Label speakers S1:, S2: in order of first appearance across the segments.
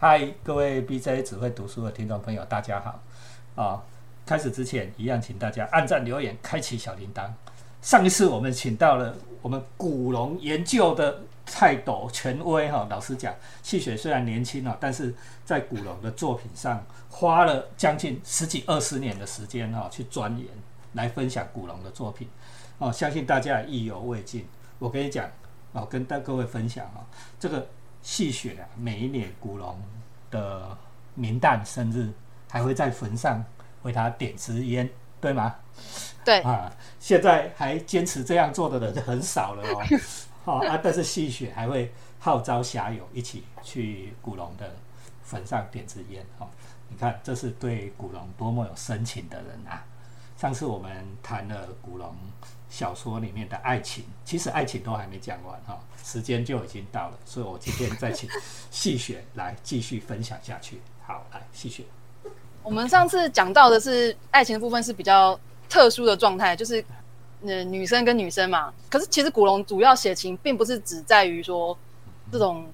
S1: 嗨，各位 BJ 只会读书的听众朋友，大家好啊！开始之前，一样请大家按赞、留言、开启小铃铛。上一次我们请到了我们古龙研究的泰斗权威哈，老实讲，戏雪虽然年轻啊，但是在古龙的作品上花了将近十几二十年的时间哈，去钻研来分享古龙的作品哦，相信大家意犹未尽。我跟你讲哦，跟大各位分享啊，这个。戏雪啊，每一年古龙的明旦生日，还会在坟上为他点支烟，对吗？
S2: 对
S1: 啊，现在还坚持这样做的人很少了哦。好啊，但是戏雪还会号召侠友一起去古龙的坟上点支烟。哦，你看，这是对古龙多么有深情的人啊！上次我们谈了古龙。小说里面的爱情，其实爱情都还没讲完哈，时间就已经到了，所以我今天再请细雪来继续分享下去。好，来细雪。
S2: 我们上次讲到的是爱情的部分是比较特殊的状态，就是呃女生跟女生嘛。可是其实古龙主要写情，并不是只在于说这种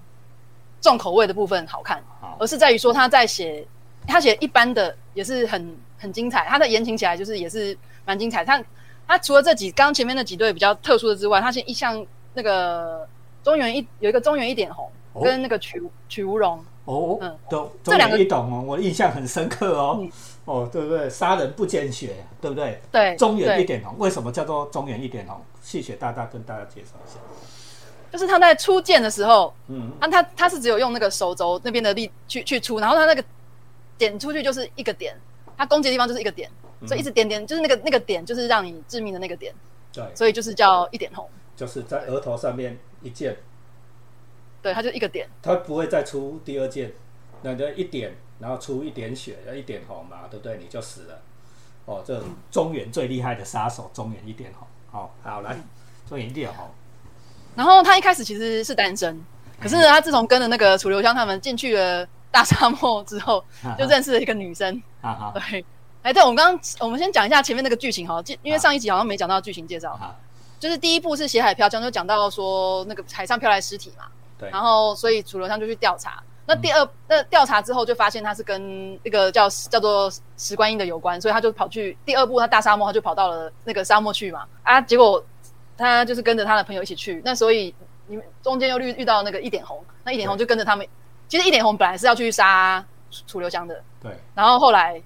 S2: 重口味的部分好看，而是在于说他在写他写一般的也是很很精彩，他的言情起来就是也是蛮精彩。他他除了这几刚前面那几对比较特殊的之外，他现一向那个中原一有一个中原一点红，跟那个曲曲无容
S1: 哦，嗯，都这两个一懂哦，我印象很深刻哦，哦，对不对？杀人不见血，对不对？
S2: 对，
S1: 中原一点红，为什么叫做中原一点红？细雪大大跟大家介绍一下，
S2: 就是他在出剑的时候，嗯，那他他是只有用那个手肘那边的力去去出，然后他那个点出去就是一个点，他攻击的地方就是一个点。所以一直点点，就是那个那个点，就是让你致命的那个点。
S1: 对，
S2: 所以就是叫一点红，
S1: 就是在额头上面一剑。
S2: 对，它就一个点，
S1: 它不会再出第二剑，那就一点，然后出一点血，要一点红嘛，对不对？你就死了。哦，这中原最厉害的杀手，中原一点红。好，好来，中原一点红。
S2: 然后他一开始其实是单身，可是，他自从跟了那个楚留香他们进去了大沙漠之后，就认识了一个女生。对。哎，对，我们刚刚我们先讲一下前面那个剧情哈，因为上一集好像没讲到剧情介绍。就是第一部是《血海漂，江》，就讲到说那个海上漂来尸体嘛。
S1: 对。
S2: 然后，所以楚留香就去调查。那第二，那调查之后就发现他是跟那个叫叫做石观音的有关，所以他就跑去第二部他大沙漠，他就跑到了那个沙漠去嘛。啊，结果他就是跟着他的朋友一起去。那所以你们中间又遇遇到那个一点红，那一点红就跟着他们。其实一点红本来是要去杀楚留香的。
S1: 对。
S2: 然后后来。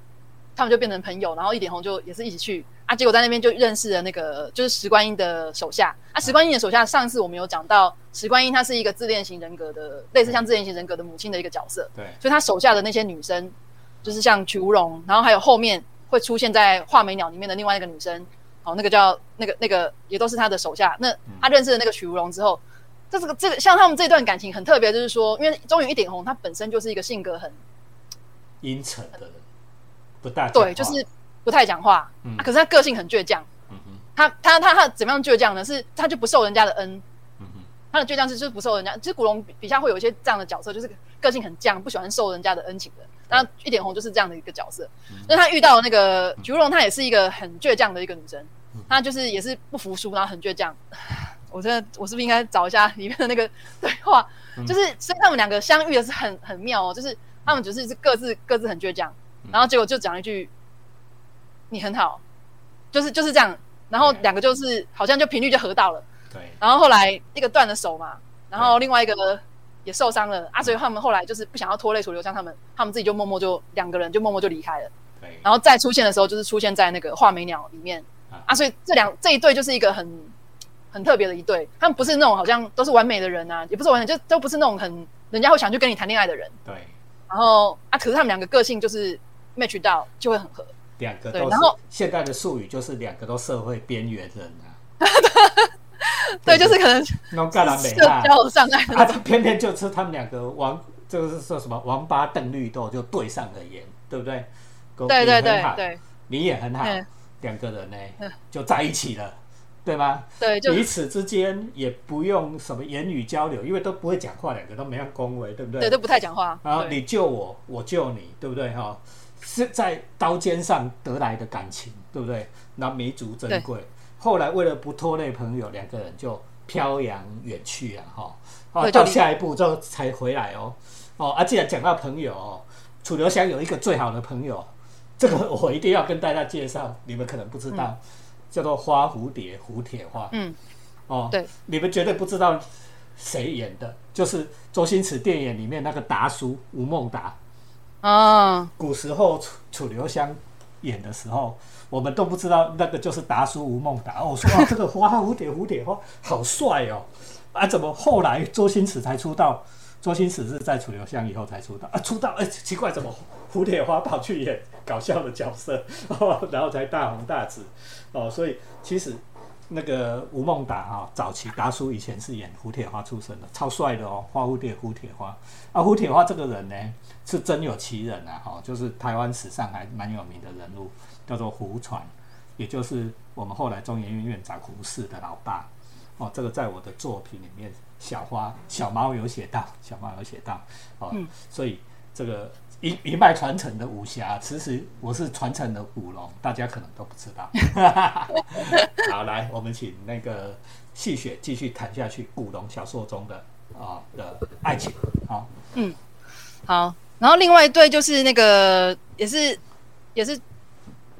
S2: 他们就变成朋友，然后一点红就也是一起去啊，结果在那边就认识了那个就是石观音的手下啊。石观音的手下，上次我们有讲到，石观音她是一个自恋型人格的，类似像自恋型人格的母亲的一个角色。
S1: 对，
S2: 所以他手下的那些女生，就是像曲无容，然后还有后面会出现在画眉鸟里面的另外一个女生，哦，那个叫那个那个也都是他的手下。那他认识了那个曲无容之后，这个这个像他们这段感情很特别，就是说，因为终于一点红，他本身就是一个性格很
S1: 阴沉的人。不大
S2: 对，就是不太讲话。嗯，可是他个性很倔强。嗯哼，他他他他怎么样倔强呢？是他就不受人家的恩。嗯哼，他的倔强是就是不受人家。其实古龙笔下会有一些这样的角色，就是个性很犟，不喜欢受人家的恩情的。那一点红就是这样的一个角色。那他遇到那个菊龙，她也是一个很倔强的一个女生。她就是也是不服输，然后很倔强。我真的，我是不是应该找一下里面的那个 对话？就是所以他们两个相遇的是很很妙哦，就是他们只是是各自各自很倔强。然后结果就讲一句：“你很好，就是就是这样。”然后两个就是好像就频率就合到了。
S1: 对。
S2: 然后后来一个断了手嘛，然后另外一个也受伤了啊，所以他们后来就是不想要拖累楚留香他们，他们自己就默默就两个人就默默就离开了。
S1: 对。
S2: 然后再出现的时候，就是出现在那个画眉鸟里面啊，所以这两这一对就是一个很很特别的一对。他们不是那种好像都是完美的人啊，也不是完美，就都不是那种很人家会想去跟你谈恋爱的人。
S1: 对。
S2: 然后啊，可是他们两个个性就是。Match 到就会很合，
S1: 两个对，然后现在的术语就是两个都社会边缘人啊，
S2: 对，就是可能
S1: 弄干了美
S2: 交上来，
S1: 啊，偏偏就是他们两个王，就是说什么王八瞪绿豆就对上了眼，对不对？
S2: 对对对对，
S1: 你也很好，两个人呢就在一起了，对吗？
S2: 对，
S1: 彼此之间也不用什么言语交流，因为都不会讲话，两个都没有恭维，对不对？
S2: 对，都不太讲话。
S1: 然后你救我，我救你，对不对？哈。是在刀尖上得来的感情，对不对？那弥足珍贵。后来为了不拖累朋友，两个人就漂洋远去啊，哈。哦，到下一步之后才回来哦。哦，啊，既然讲到朋友哦，楚留香有一个最好的朋友，这个 我一定要跟大家介绍，你们可能不知道，叫做花蝴蝶胡铁花。
S2: 嗯，
S1: 哦，
S2: 对，
S1: 你们绝对不知道谁演的，就是周星驰电影里面那个达叔吴孟达。
S2: 啊，
S1: 古时候楚楚留香演的时候，我们都不知道那个就是达叔吴孟达。哦，说啊，这个花蝴蝶蝴蝶花好帅哦，啊，怎么后来周星驰才出道？周星驰是在楚留香以后才出道啊，出道哎，奇怪，怎么蝴蝶花跑去演搞笑的角色，然后才大红大紫哦。所以其实那个吴孟达哈，早期达叔以前是演胡铁花出身的，超帅的哦，花蝴蝶胡铁花。啊，胡铁花这个人呢是真有其人啊，哈，就是台湾史上还蛮有名的人物，叫做胡传，也就是我们后来中研院院长胡适的老爸。哦，这个在我的作品里面。小花小猫有写到，小猫有写到，哦，所以这个一一脉传承的武侠，其实我是传承的古龙，大家可能都不知道。好，来，我们请那个细雪继续谈下去，古龙小说中的啊的爱情，好，
S2: 嗯，好，然后另外一对就是那个也是也是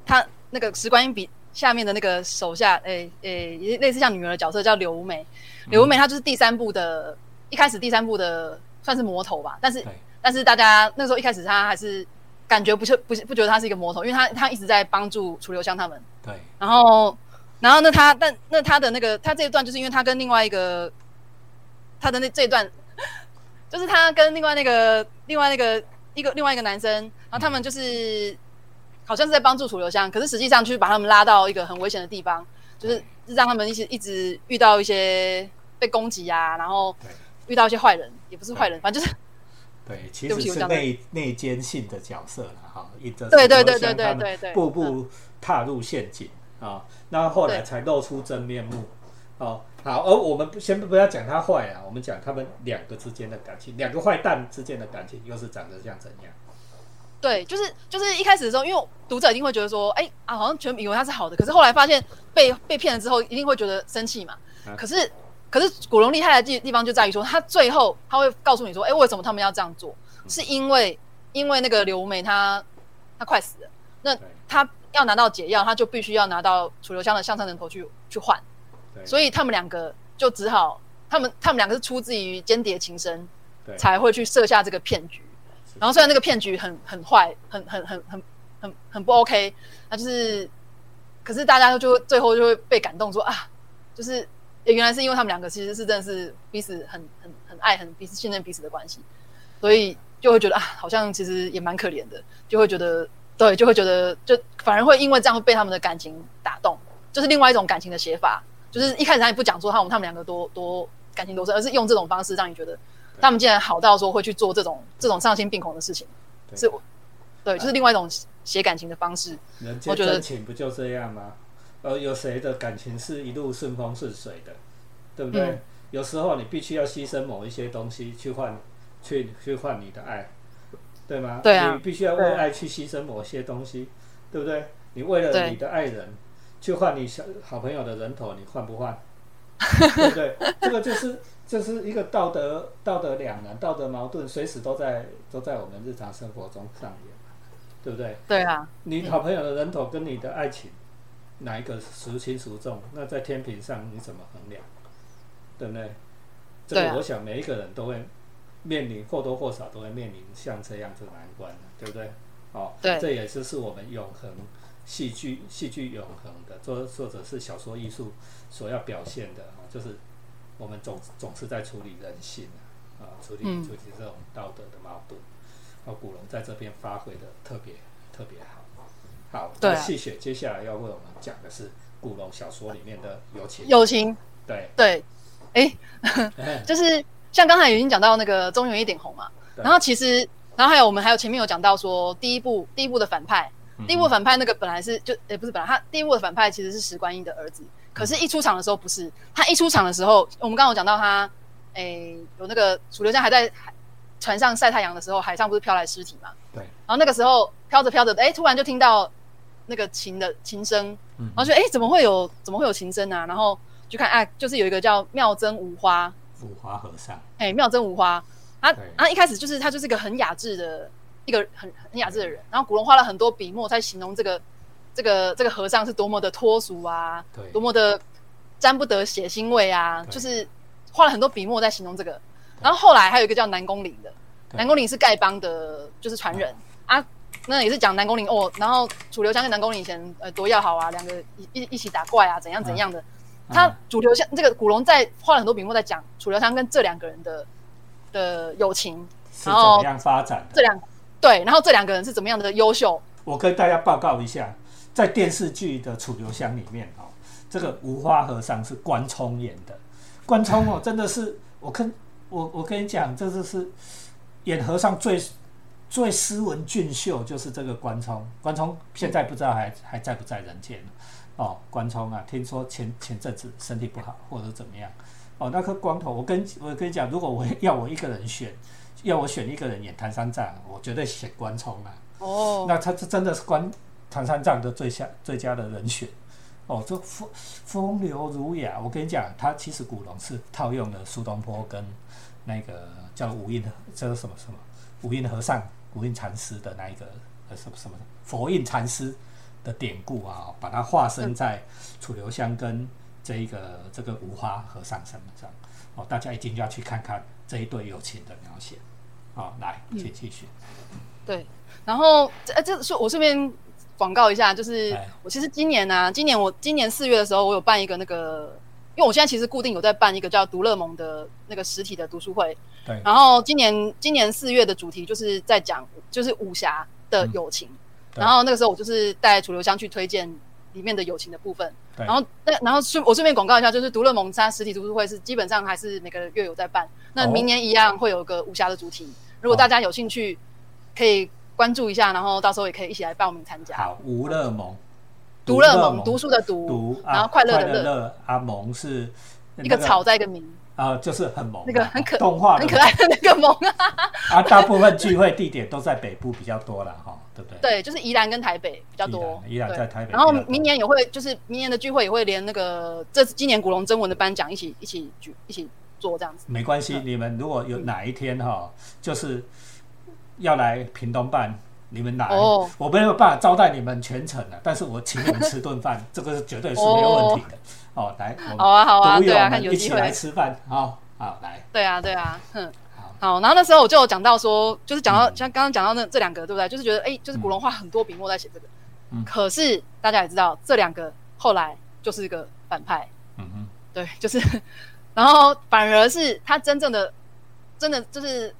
S2: 他那个石观音笔下面的那个手下，诶诶，类似像女儿的角色叫刘美。刘美，她就是第三部的，一开始第三部的算是魔头吧，但是但是大家那时候一开始他还是感觉不是不是不觉得他是一个魔头，因为他他一直在帮助楚留香他们。
S1: 对。
S2: 然后然后那他但那他的那个他这一段就是因为他跟另外一个他的那这一段，就是他跟另外那个另外那个一个另外一个男生，然后他们就是好像是在帮助楚留香，可是实际上就是把他们拉到一个很危险的地方，就是让他们一直一直遇到一些。被攻击啊，然后遇到一些坏人，也不是坏人，反正就是
S1: 对，其实是内内奸性的角色了哈。
S2: 对对对对对对对，
S1: 步步踏入陷阱啊，那后来才露出真面目。哦，好，而我们先不要讲他坏啊，我们讲他们两个之间的感情，两个坏蛋之间的感情又是长得像怎样？
S2: 对，就是就是一开始的时候，因为读者一定会觉得说，哎啊，好像全以为他是好的，可是后来发现被被骗了之后，一定会觉得生气嘛。可是。可是古龙厉害的地地方就在于说，他最后他会告诉你说，哎，为什么他们要这样做？是因为因为那个刘梅她她快死了，那他要拿到解药，他就必须要拿到楚留香的象山人头去去换，所以他们两个就只好，他们他们两个是出自于间谍情深，才会去设下这个骗局。然后虽然那个骗局很很坏，很很很很很很不 OK，那就是，可是大家就最后就会被感动说啊，就是。原来是因为他们两个其实是真的是彼此很很很爱，很彼此信任彼此的关系，所以就会觉得啊，好像其实也蛮可怜的，就会觉得对，就会觉得就反而会因为这样会被他们的感情打动，就是另外一种感情的写法，就是一开始他也不讲说他们他们两个多多感情多深，而是用这种方式让你觉得他们竟然好到说会去做这种这种丧心病狂的事情，是，对，就是另外一种写感情的方式。
S1: 我觉得情不就这样吗？呃，有谁的感情是一路顺风顺水的，对不对？有时候你必须要牺牲某一些东西去换，去去换你的爱，对吗？
S2: 对啊。
S1: 你必须要为爱去牺牲某些东西，对不对？你为了你的爱人去换你小好朋友的人头，你换不换？对不对？这个就是这是一个道德道德两难、道德矛盾，随时都在都在我们日常生活中上演，对不对？
S2: 对啊。
S1: 你好朋友的人头跟你的爱情。哪一个孰轻孰重？那在天平上你怎么衡量？对不对？这个我想每一个人都会面临或多或少都会面临像这样子难关的，对不对？哦，
S2: 对，
S1: 这也是是我们永恒戏剧戏剧永恒的，作作者是小说艺术所要表现的啊，就是我们总总是在处理人性啊，处理处理这种道德的矛盾。哦，古龙在这边发挥的特别特别好。好，那谢谢接下来要为我们讲的是古龙小说里面的友情。
S2: 友情，
S1: 对。
S2: 对，哎，就是像刚才已经讲到那个中原一点红嘛，然后其实，然后还有我们还有前面有讲到说，第一部第一部的反派，第一部反派那个本来是就也不是本来他第一部的反派其实是石观音的儿子，可是一出场的时候不是，他一出场的时候，我们刚刚有讲到他，哎，有那个楚留香还在海船上晒太阳的时候，海上不是飘来尸体嘛？
S1: 对，
S2: 然后那个时候飘着飘着，哎，突然就听到。那个琴的琴声，然后就哎，怎么会有怎么会有琴声啊？然后就看哎，就是有一个叫妙真无花，
S1: 五花和尚，
S2: 哎，妙真无花，他他一开始就是他就是一个很雅致的一个很很雅致的人，然后古龙花了很多笔墨在形容这个这个这个和尚是多么的脱俗啊，多么的沾不得血腥味啊，就是花了很多笔墨在形容这个。然后后来还有一个叫南宫翎的，南宫翎是丐帮的，就是传人。啊，那也是讲南宫翎哦。然后楚留香跟南宫翎以前呃多要好啊，两个一一一起打怪啊，怎样怎样的。他楚留香这个古龙在花了很多笔墨在讲楚留香跟这两个人的的友情，
S1: 然后怎么样发展？
S2: 这两对，然后这两个人是怎么样的优秀？
S1: 我跟大家报告一下，在电视剧的楚留香里面哦，这个无花和尚是关冲演的，关冲哦，真的是我跟。我我跟你讲，这就是演和尚最最斯文俊秀，就是这个关冲。关冲现在不知道还还在不在人间哦，关冲啊，听说前前阵子身体不好，或者怎么样？哦，那颗光头，我跟我跟你讲，如果我要我一个人选，要我选一个人演唐三藏，我绝对选关冲啊。哦，那他这真的是关唐三藏的最佳最佳的人选。哦，这风风流儒雅，我跟你讲，他其实古龙是套用了苏东坡跟。那个叫五印的，这个什么什么五印和尚、五印禅师的那一个呃什么什么佛印禅师的典故啊，把它化身在楚留香跟这一个这个无花和尚身上哦，大家一定要去看看这一对友情的描写。好，来，请继续。
S2: 对，然后呃，这是我顺便广告一下，就是我其实今年呢，今年我今年四月的时候，我有办一个那个。因为我现在其实固定有在办一个叫“独乐盟”的那个实体的读书会，
S1: 对。
S2: 然后今年今年四月的主题就是在讲就是武侠的友情，然后那个时候我就是带楚留香去推荐里面的友情的部分。然后那然后顺我顺便广告一下，就是“独乐盟”它实体读书会是基本上还是每个月有在办。那明年一样会有个武侠的主题，如果大家有兴趣，可以关注一下，然后到时候也可以一起来报名参加。
S1: 好，吴乐盟。
S2: 读乐蒙，读书的读，然后快乐的乐。
S1: 阿蒙是
S2: 一个草在一个名
S1: 啊，就是很萌，
S2: 那个很可
S1: 动画
S2: 很可爱的那个萌
S1: 啊。大部分聚会地点都在北部比较多了哈，对不对？
S2: 对，就是宜兰跟台北比较多。
S1: 宜兰在台北。
S2: 然后明年也会，就是明年的聚会也会连那个这今年古龙征文的颁奖一起一起举一起做这样子。
S1: 没关系，你们如果有哪一天哈，就是要来屏东办。你们来，我没有办法招待你们全程的，但是我请你们吃顿饭，这个是绝对是没有问题的。哦，来，
S2: 好啊，好啊，
S1: 对
S2: 啊，看有
S1: 一起来吃饭，好，好来。
S2: 对啊，对啊，哼，好。然后那时候我就有讲到说，就是讲到像刚刚讲到那这两个，对不对？就是觉得，哎，就是古龙花很多笔墨在写这个，嗯。可是大家也知道，这两个后来就是一个反派，嗯哼，对，就是，然后反而是他真正的，真的就是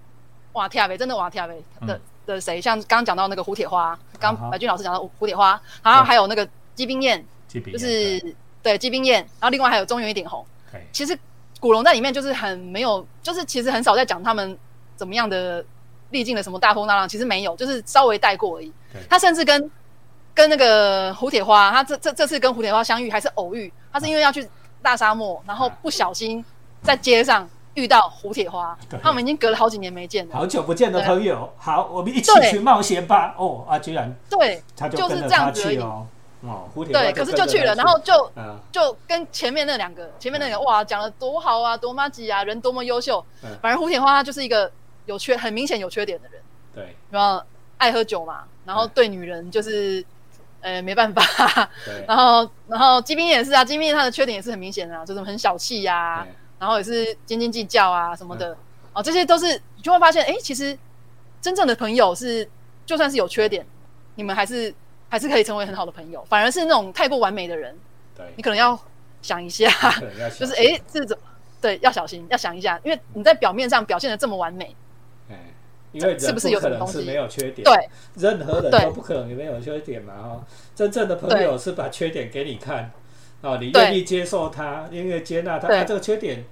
S2: 瓦提亚贝，真的瓦提亚贝的。的谁？像刚刚讲到那个胡铁花，刚白俊老师讲到胡铁花，然后还有那个姬冰燕，就是对姬冰燕，然后另外还有中原一点红。其实古龙在里面就是很没有，就是其实很少在讲他们怎么样的历尽了什么大风大浪，其实没有，就是稍微带过而已。他甚至跟跟那个胡铁花，他这这这次跟胡铁花相遇还是偶遇，他是因为要去大沙漠，然后不小心在街上。遇到胡铁花，他们已经隔了好几年没见了，
S1: 好久不见的朋友，好，我们一起去冒险吧。哦啊，居然
S2: 对，
S1: 他就
S2: 是这样子
S1: 哦。哦，胡铁
S2: 对，可是就去了，然后就就跟前面那两个，前面那个哇，讲的多好啊，多妈吉啊，人多么优秀。反正胡铁花他就是一个有缺，很明显有缺点的人。
S1: 对，
S2: 然后爱喝酒嘛，然后对女人就是呃没办法。然后然后金兵也是啊，金兵他的缺点也是很明显的，就是很小气呀。然后也是斤斤计较啊什么的，哦，这些都是你就会发现，哎，其实真正的朋友是，就算是有缺点，你们还是还是可以成为很好的朋友。反而是那种太过完美的人，
S1: 对，
S2: 你可能要想一下 就是哎，是怎么对，要小心，要想一下，因为你在表面上表现的这么完美，
S1: 哎，因为
S2: 是不是有什么东西
S1: 没有缺点？
S2: 对，
S1: 任何人都不可能没有缺点嘛，哈，真正的朋友是把缺点给你看。哦，你愿意接受他，愿意接纳他，他这个缺点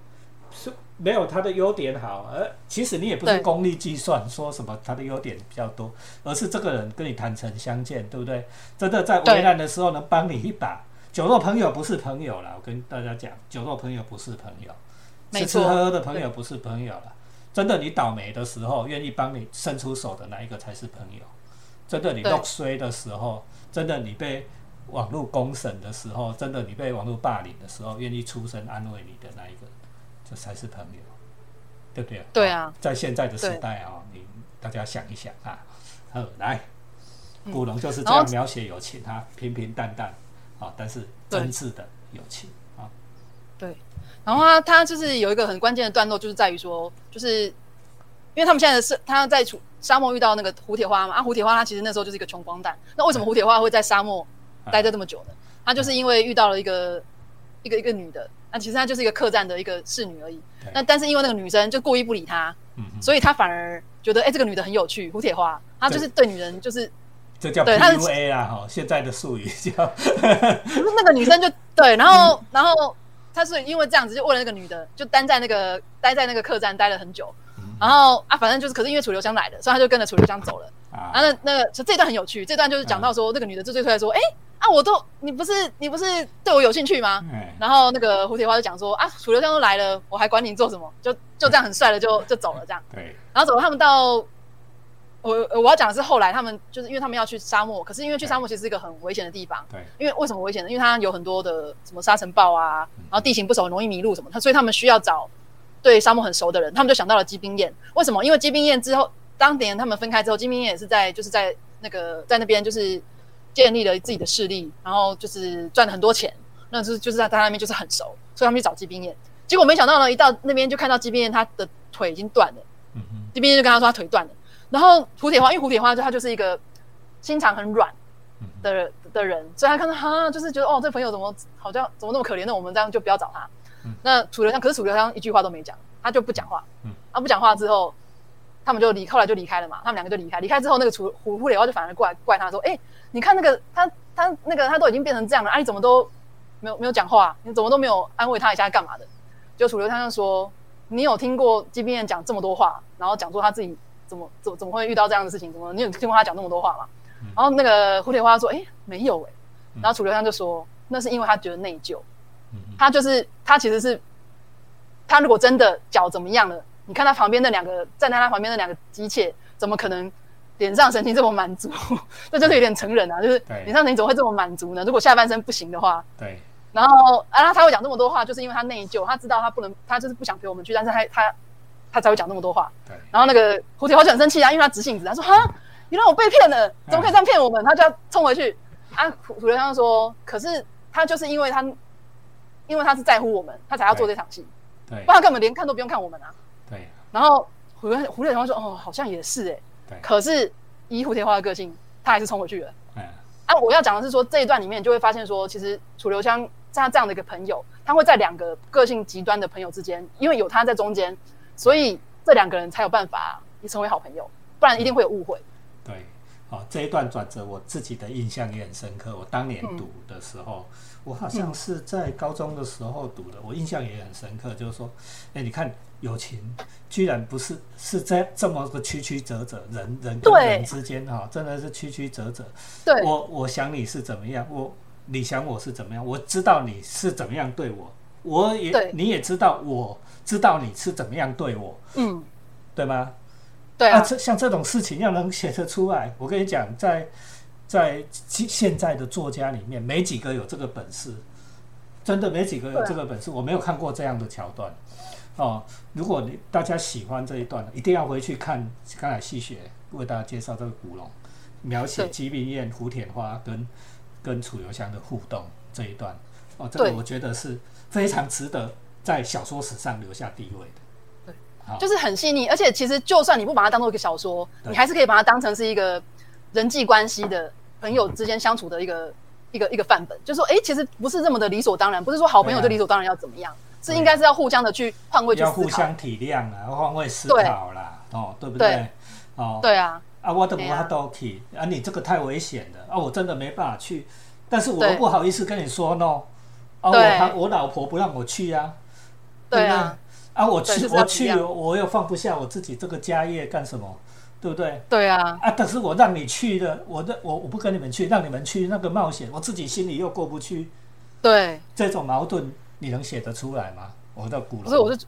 S1: 是没有他的优点好，而其实你也不是功利计算，说什么他的优点比较多，而是这个人跟你坦诚相见，对不对？真的在危难的时候能帮你一把。酒肉朋友不是朋友了，我跟大家讲，酒肉朋友不是朋友，吃吃喝喝的朋友不是朋友了。真的，你倒霉的时候愿意帮你伸出手的那一个才是朋友。真的，你落衰的时候，真的你被。网络公审的时候，真的你被网络霸凌的时候，愿意出声安慰你的那一个，这才是朋友。对不对？
S2: 对啊，
S1: 在现在的时代啊，你大家想一想啊，好来，古龙就是这样描写友情，他平平淡淡啊，但是真挚的友情啊。
S2: 对，然后他他就是有一个很关键的段落，就是在于说，就是因为他们现在是他在处沙漠遇到那个胡铁花嘛，啊，胡铁花他其实那时候就是一个穷光蛋，那为什么胡铁花会在沙漠 待着这么久呢？他就是因为遇到了一个一个一个女的，那其实他就是一个客栈的一个侍女而已，那但是因为那个女生就故意不理他，所以他反而觉得哎，这个女的很有趣，胡铁花，他就是对女人就是。
S1: 这叫 PUA 啊，哈，现在的术语叫。
S2: 那个女生就对，然后，然后他是因为这样子，就为了那个女的，就待在那个待在那个客栈待了很久，然后啊，反正就是，可是因为楚留香来了，所以他就跟着楚留香走了。啊，然后那那个这段很有趣，这段就是讲到说，那个女的就最出来说，哎啊，我都你不是你不是对我有兴趣吗？然后那个蝴蝶花就讲说，啊，楚留香都来了，我还管你做什么？就就这样很帅的就就走了这样。
S1: 对，
S2: 然后走了，他们到。我我要讲的是后来他们就是因为他们要去沙漠，可是因为去沙漠其实是一个很危险的地方。
S1: 对。
S2: 因为为什么危险呢？因为它有很多的什么沙尘暴啊，然后地形不熟，容易迷路什么。他所以他们需要找对沙漠很熟的人。他们就想到了基兵燕。为什么？因为基兵燕之后，当年他们分开之后，基兵燕也是在就是在那个在那边就是建立了自己的势力，然后就是赚了很多钱。那就是就是在他那边就是很熟，所以他们去找季冰燕。结果没想到呢，一到那边就看到季冰燕他的腿已经断了。嗯哼。基兵燕就跟他说他腿断了。然后胡铁花，因为胡铁花就他就是一个心肠很软的的人，所以他看到哈，就是觉得哦，这朋友怎么好像怎么那么可怜？那我们这样就不要找他。那楚留香，可是楚留香一句话都没讲，他就不讲话。他不讲话之后，他们就离，后来就离开了嘛。他们两个就离开，离开之后，那个楚胡胡铁花就反而过来怪他说：“哎，你看那个他他那个他都已经变成这样了，啊，你怎么都没有没有讲话？你怎么都没有安慰他一下，干嘛的？”就楚留香就说：“你有听过金兵彦讲这么多话，然后讲说他自己。”怎么怎怎么会遇到这样的事情？怎么你有听过他讲那么多话吗？然后那个蝴蝶花说：“哎，没有哎。”然后楚留香就说：“那是因为他觉得内疚。他就是他其实是他如果真的脚怎么样了？你看他旁边那两个站在他旁边那两个机械，怎么可能脸上神情这么满足？这就是有点成人啊！就是脸上神情怎么会这么满足呢？如果下半身不行的话，
S1: 对。
S2: 然后啊，他会讲这么多话，就是因为他内疚，他知道他不能，他就是不想陪我们去，但是他他。他才会讲那么多话，
S1: 对。
S2: 然后那个蝴蝶花就很生气啊，因为他直性子，他说：“哈，你让我被骗了，怎么可以这样骗我们？”他就要冲回去。啊，蝴蝶花说：“可是他就是因为他，因为他是在乎我们，他才要做这场戏，
S1: 对，
S2: 不然根本连看都不用看我们啊。”
S1: 对。
S2: 然后蝴蝶蝴蝶花说：“哦，好像也是哎。”
S1: 对。
S2: 可是以胡铁花的个性，他还是冲回去了。嗯。啊，我要讲的是说这一段里面就会发现说，其实楚留香他这样的一个朋友，他会在两个个性极端的朋友之间，因为有他在中间。所以这两个人才有办法成为好朋友，不然一定会有误会。
S1: 对，好，这一段转折我自己的印象也很深刻。我当年读的时候，我好像是在高中的时候读的，我印象也很深刻。就是说，哎，你看友情居然不是是在这么个曲曲折折，人人跟人之间哈，真的是曲曲折折。
S2: 对，
S1: 我我想你是怎么样，我你想我是怎么样，我知道你是怎么样对我，我也你也知道我。知道你是怎么样对我，嗯，对吗？
S2: 对啊，
S1: 这像这种事情要能写得出来，我跟你讲，在在现在的作家里面，没几个有这个本事，真的没几个有这个本事。我没有看过这样的桥段哦。如果你大家喜欢这一段，一定要回去看刚才细雪为大家介绍这个古龙，描写姬明燕、胡铁花跟跟楚留香的互动这一段哦，这个我觉得是非常值得。在小说史上留下地位
S2: 的，对，就是很细腻，而且其实就算你不把它当做一个小说，你还是可以把它当成是一个人际关系的朋友之间相处的一个一个一个范本。就说，哎，其实不是这么的理所当然，不是说好朋友就理所当然要怎么样，是应该是要互相的去换位去思
S1: 考，要互相体谅啊，换位思考啦，哦，对不对？
S2: 哦，对啊，
S1: 啊，我都不怕都去，啊，你这个太危险了，啊，我真的没办法去，但是我又不好意思跟你说呢，啊，我我老婆不让我去啊。对啊，啊，我去，我去，我又放不下我自己这个家业干什么？对不对？
S2: 对啊，
S1: 啊，但是我让你去的，我的，我我不跟你们去，让你们去那个冒险，我自己心里又过不去。
S2: 对，
S1: 这种矛盾你能写得出来吗？我的古龙，
S2: 不是，我是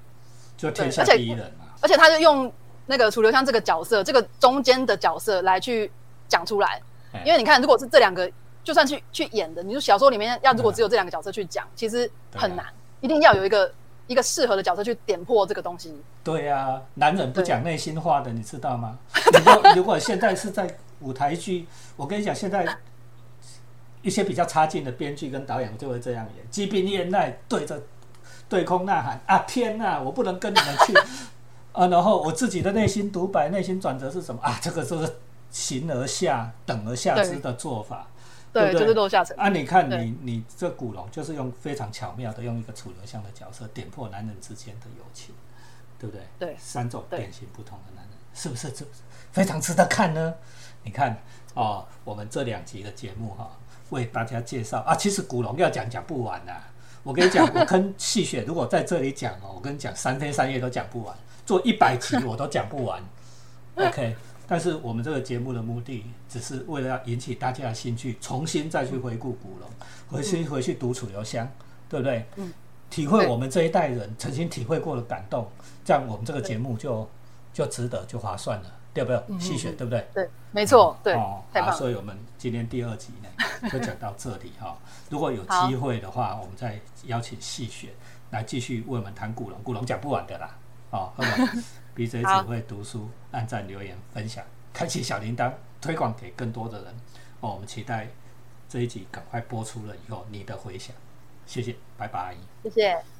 S1: 就天下第一人嘛。
S2: 而且他就用那个楚留香这个角色，这个中间的角色来去讲出来。因为你看，如果是这两个，就算去去演的，你说小说里面要如果只有这两个角色去讲，其实很难，一定要有一个。一个适合的角色去点破这个东西。
S1: 对呀，男人不讲内心话的，你知道吗？如果如果现在是在舞台剧，我跟你讲，现在一些比较差劲的编剧跟导演就会这样演：机兵烟奈对着对空呐喊啊，天呐，我不能跟你们去 啊！然后我自己的内心独白、内心转折是什么啊？这个就是形而下、等而下之的做法。
S2: 对，就是落下层
S1: 啊！你看，你你这古龙就是用非常巧妙的用一个楚留香的角色点破男人之间的友情，对不对？
S2: 对，
S1: 三种典型不同的男人，是不是这非常值得看呢？你看哦，我们这两集的节目哈，为大家介绍啊，其实古龙要讲讲不完呐。我跟你讲，我跟细雪如果在这里讲哦，我跟你讲三天三夜都讲不完，做一百集我都讲不完。OK。但是我们这个节目的目的，只是为了要引起大家的兴趣，重新再去回顾古龙，回去回去独处留香，对不对？嗯。体会我们这一代人曾经体会过的感动，这样我们这个节目就就值得，就划算了，对不对？细选，对不对？
S2: 对，没错，对。哦，
S1: 好，所以我们今天第二集呢，就讲到这里哈。如果有机会的话，我们再邀请细选来继续为我们谈古龙，古龙讲不完的啦。哦，好吧。BJ 只会读书，按赞、留言、分享，开启小铃铛，推广给更多的人。哦，我们期待这一集赶快播出了以后你的回响。谢谢，拜拜。
S2: 谢谢。